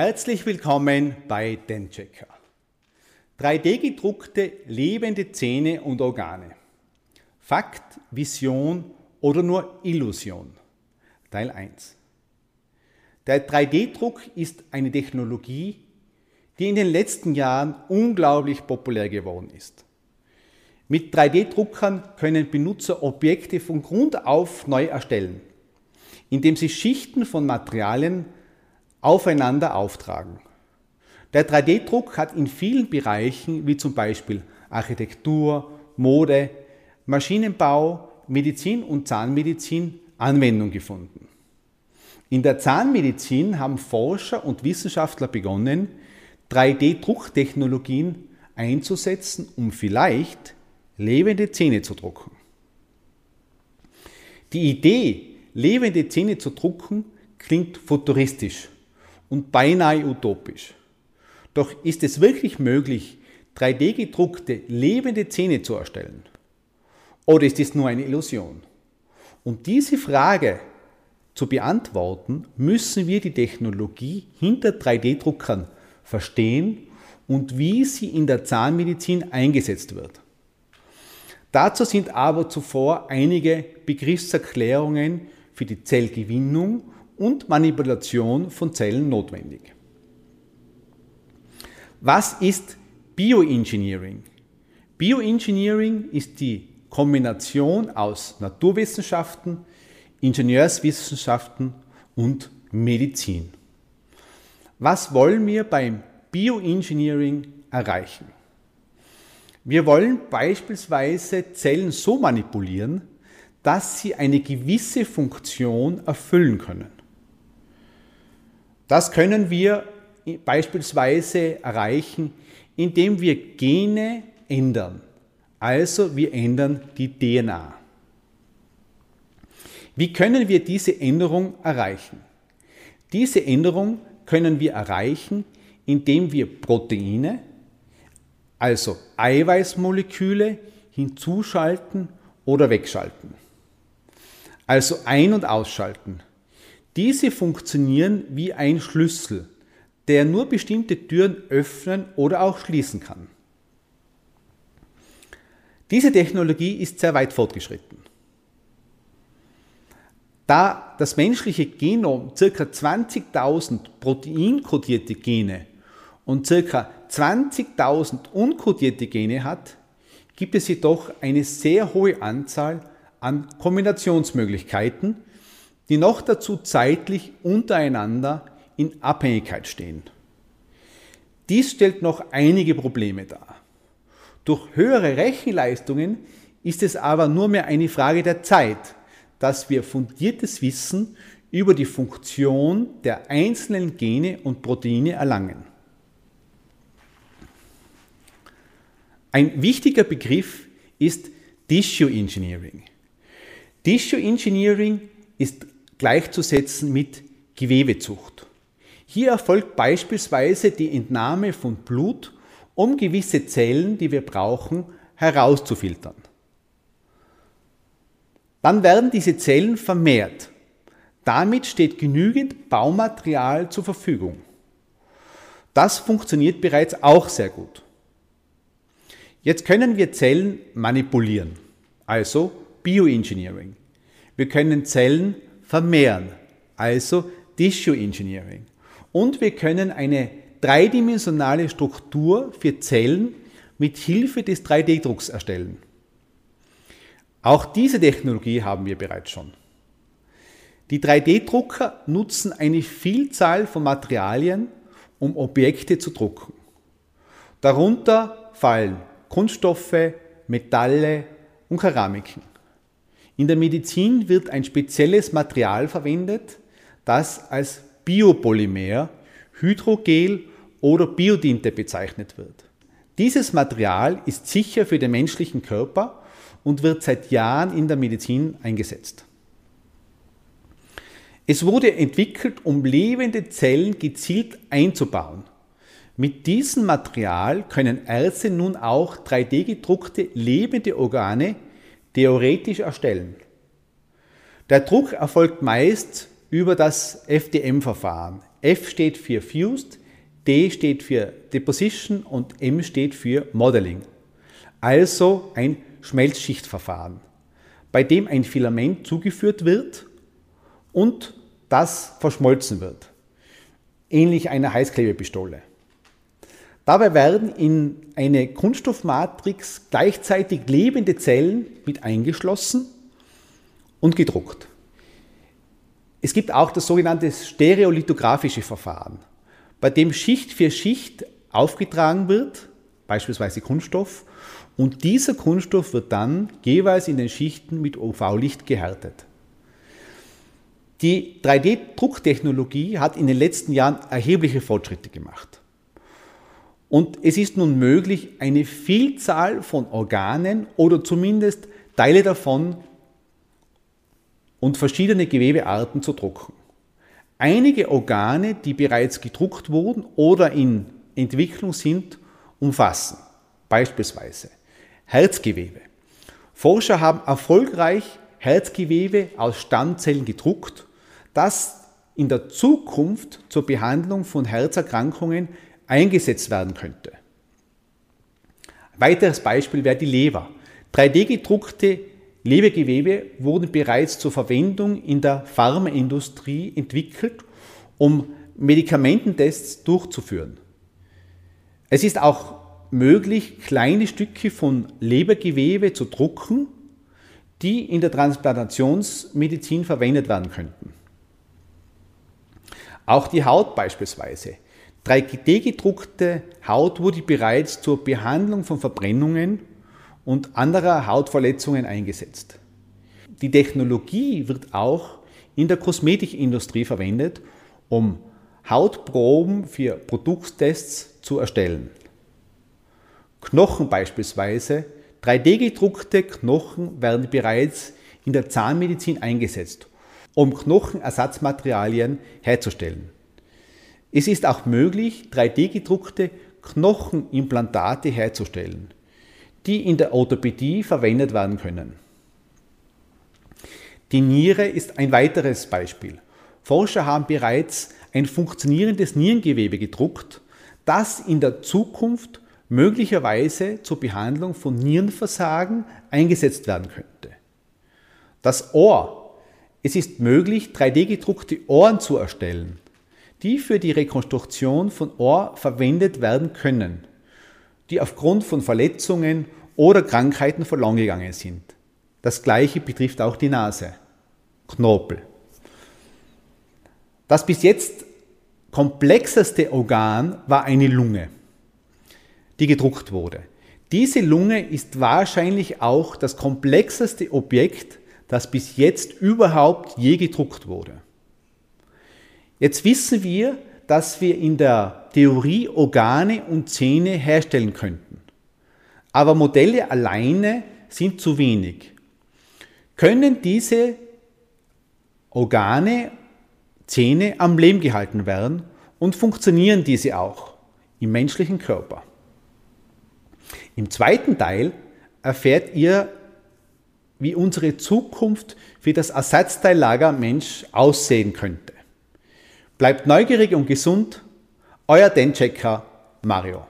Herzlich willkommen bei DenChecker. 3D-gedruckte lebende Zähne und Organe. Fakt, Vision oder nur Illusion. Teil 1. Der 3D-Druck ist eine Technologie, die in den letzten Jahren unglaublich populär geworden ist. Mit 3D-Druckern können Benutzer Objekte von Grund auf neu erstellen, indem sie Schichten von Materialien aufeinander auftragen. Der 3D-Druck hat in vielen Bereichen, wie zum Beispiel Architektur, Mode, Maschinenbau, Medizin und Zahnmedizin, Anwendung gefunden. In der Zahnmedizin haben Forscher und Wissenschaftler begonnen, 3D-Drucktechnologien einzusetzen, um vielleicht lebende Zähne zu drucken. Die Idee, lebende Zähne zu drucken, klingt futuristisch und beinahe utopisch. Doch ist es wirklich möglich, 3D-gedruckte lebende Zähne zu erstellen? Oder ist es nur eine Illusion? Um diese Frage zu beantworten, müssen wir die Technologie hinter 3D-Druckern verstehen und wie sie in der Zahnmedizin eingesetzt wird. Dazu sind aber zuvor einige Begriffserklärungen für die Zellgewinnung und Manipulation von Zellen notwendig. Was ist Bioengineering? Bioengineering ist die Kombination aus Naturwissenschaften, Ingenieurswissenschaften und Medizin. Was wollen wir beim Bioengineering erreichen? Wir wollen beispielsweise Zellen so manipulieren, dass sie eine gewisse Funktion erfüllen können. Das können wir beispielsweise erreichen, indem wir Gene ändern. Also wir ändern die DNA. Wie können wir diese Änderung erreichen? Diese Änderung können wir erreichen, indem wir Proteine, also Eiweißmoleküle, hinzuschalten oder wegschalten. Also ein- und ausschalten. Diese funktionieren wie ein Schlüssel, der nur bestimmte Türen öffnen oder auch schließen kann. Diese Technologie ist sehr weit fortgeschritten. Da das menschliche Genom ca. 20.000 proteinkodierte Gene und ca. 20.000 unkodierte Gene hat, gibt es jedoch eine sehr hohe Anzahl an Kombinationsmöglichkeiten, die noch dazu zeitlich untereinander in Abhängigkeit stehen. Dies stellt noch einige Probleme dar. Durch höhere Rechenleistungen ist es aber nur mehr eine Frage der Zeit, dass wir fundiertes Wissen über die Funktion der einzelnen Gene und Proteine erlangen. Ein wichtiger Begriff ist Tissue Engineering. Tissue Engineering ist gleichzusetzen mit Gewebezucht. Hier erfolgt beispielsweise die Entnahme von Blut, um gewisse Zellen, die wir brauchen, herauszufiltern. Dann werden diese Zellen vermehrt. Damit steht genügend Baumaterial zur Verfügung. Das funktioniert bereits auch sehr gut. Jetzt können wir Zellen manipulieren, also Bioengineering. Wir können Zellen vermehren, also Tissue Engineering. Und wir können eine dreidimensionale Struktur für Zellen mit Hilfe des 3D-Drucks erstellen. Auch diese Technologie haben wir bereits schon. Die 3D-Drucker nutzen eine Vielzahl von Materialien, um Objekte zu drucken. Darunter fallen Kunststoffe, Metalle und Keramiken. In der Medizin wird ein spezielles Material verwendet, das als Biopolymer, Hydrogel oder Biodinte bezeichnet wird. Dieses Material ist sicher für den menschlichen Körper und wird seit Jahren in der Medizin eingesetzt. Es wurde entwickelt, um lebende Zellen gezielt einzubauen. Mit diesem Material können Ärzte nun auch 3D gedruckte lebende Organe theoretisch erstellen. Der Druck erfolgt meist über das FDM-Verfahren, F steht für Fused, D steht für Deposition und M steht für Modeling. Also ein Schmelzschichtverfahren, bei dem ein Filament zugeführt wird und das verschmolzen wird. Ähnlich einer Heißklebepistole. Dabei werden in eine Kunststoffmatrix gleichzeitig lebende Zellen mit eingeschlossen und gedruckt. Es gibt auch das sogenannte stereolithographische Verfahren, bei dem Schicht für Schicht aufgetragen wird, beispielsweise Kunststoff, und dieser Kunststoff wird dann jeweils in den Schichten mit UV-Licht gehärtet. Die 3D-Drucktechnologie hat in den letzten Jahren erhebliche Fortschritte gemacht. Und es ist nun möglich, eine Vielzahl von Organen oder zumindest Teile davon und verschiedene Gewebearten zu drucken. Einige Organe, die bereits gedruckt wurden oder in Entwicklung sind, umfassen beispielsweise Herzgewebe. Forscher haben erfolgreich Herzgewebe aus Stammzellen gedruckt, das in der Zukunft zur Behandlung von Herzerkrankungen eingesetzt werden könnte. Ein weiteres Beispiel wäre die Leber. 3D-gedruckte Lebegewebe wurden bereits zur Verwendung in der Pharmaindustrie entwickelt, um Medikamententests durchzuführen. Es ist auch möglich, kleine Stücke von Lebergewebe zu drucken, die in der Transplantationsmedizin verwendet werden könnten. Auch die Haut beispielsweise. 3D-gedruckte Haut wurde bereits zur Behandlung von Verbrennungen und anderer Hautverletzungen eingesetzt. Die Technologie wird auch in der Kosmetikindustrie verwendet, um Hautproben für Produkttests zu erstellen. Knochen beispielsweise, 3D-gedruckte Knochen werden bereits in der Zahnmedizin eingesetzt, um Knochenersatzmaterialien herzustellen. Es ist auch möglich, 3D-gedruckte Knochenimplantate herzustellen die in der Orthopädie verwendet werden können. Die Niere ist ein weiteres Beispiel. Forscher haben bereits ein funktionierendes Nierengewebe gedruckt, das in der Zukunft möglicherweise zur Behandlung von Nierenversagen eingesetzt werden könnte. Das Ohr. Es ist möglich, 3D-gedruckte Ohren zu erstellen, die für die Rekonstruktion von Ohr verwendet werden können, die aufgrund von Verletzungen oder Krankheiten verloren gegangen sind. Das gleiche betrifft auch die Nase. Knorpel. Das bis jetzt komplexeste Organ war eine Lunge, die gedruckt wurde. Diese Lunge ist wahrscheinlich auch das komplexeste Objekt, das bis jetzt überhaupt je gedruckt wurde. Jetzt wissen wir, dass wir in der Theorie Organe und Zähne herstellen könnten. Aber Modelle alleine sind zu wenig. Können diese Organe, Zähne am Leben gehalten werden und funktionieren diese auch im menschlichen Körper? Im zweiten Teil erfährt ihr, wie unsere Zukunft für das Ersatzteillager Mensch aussehen könnte. Bleibt neugierig und gesund, euer Denchecker Mario.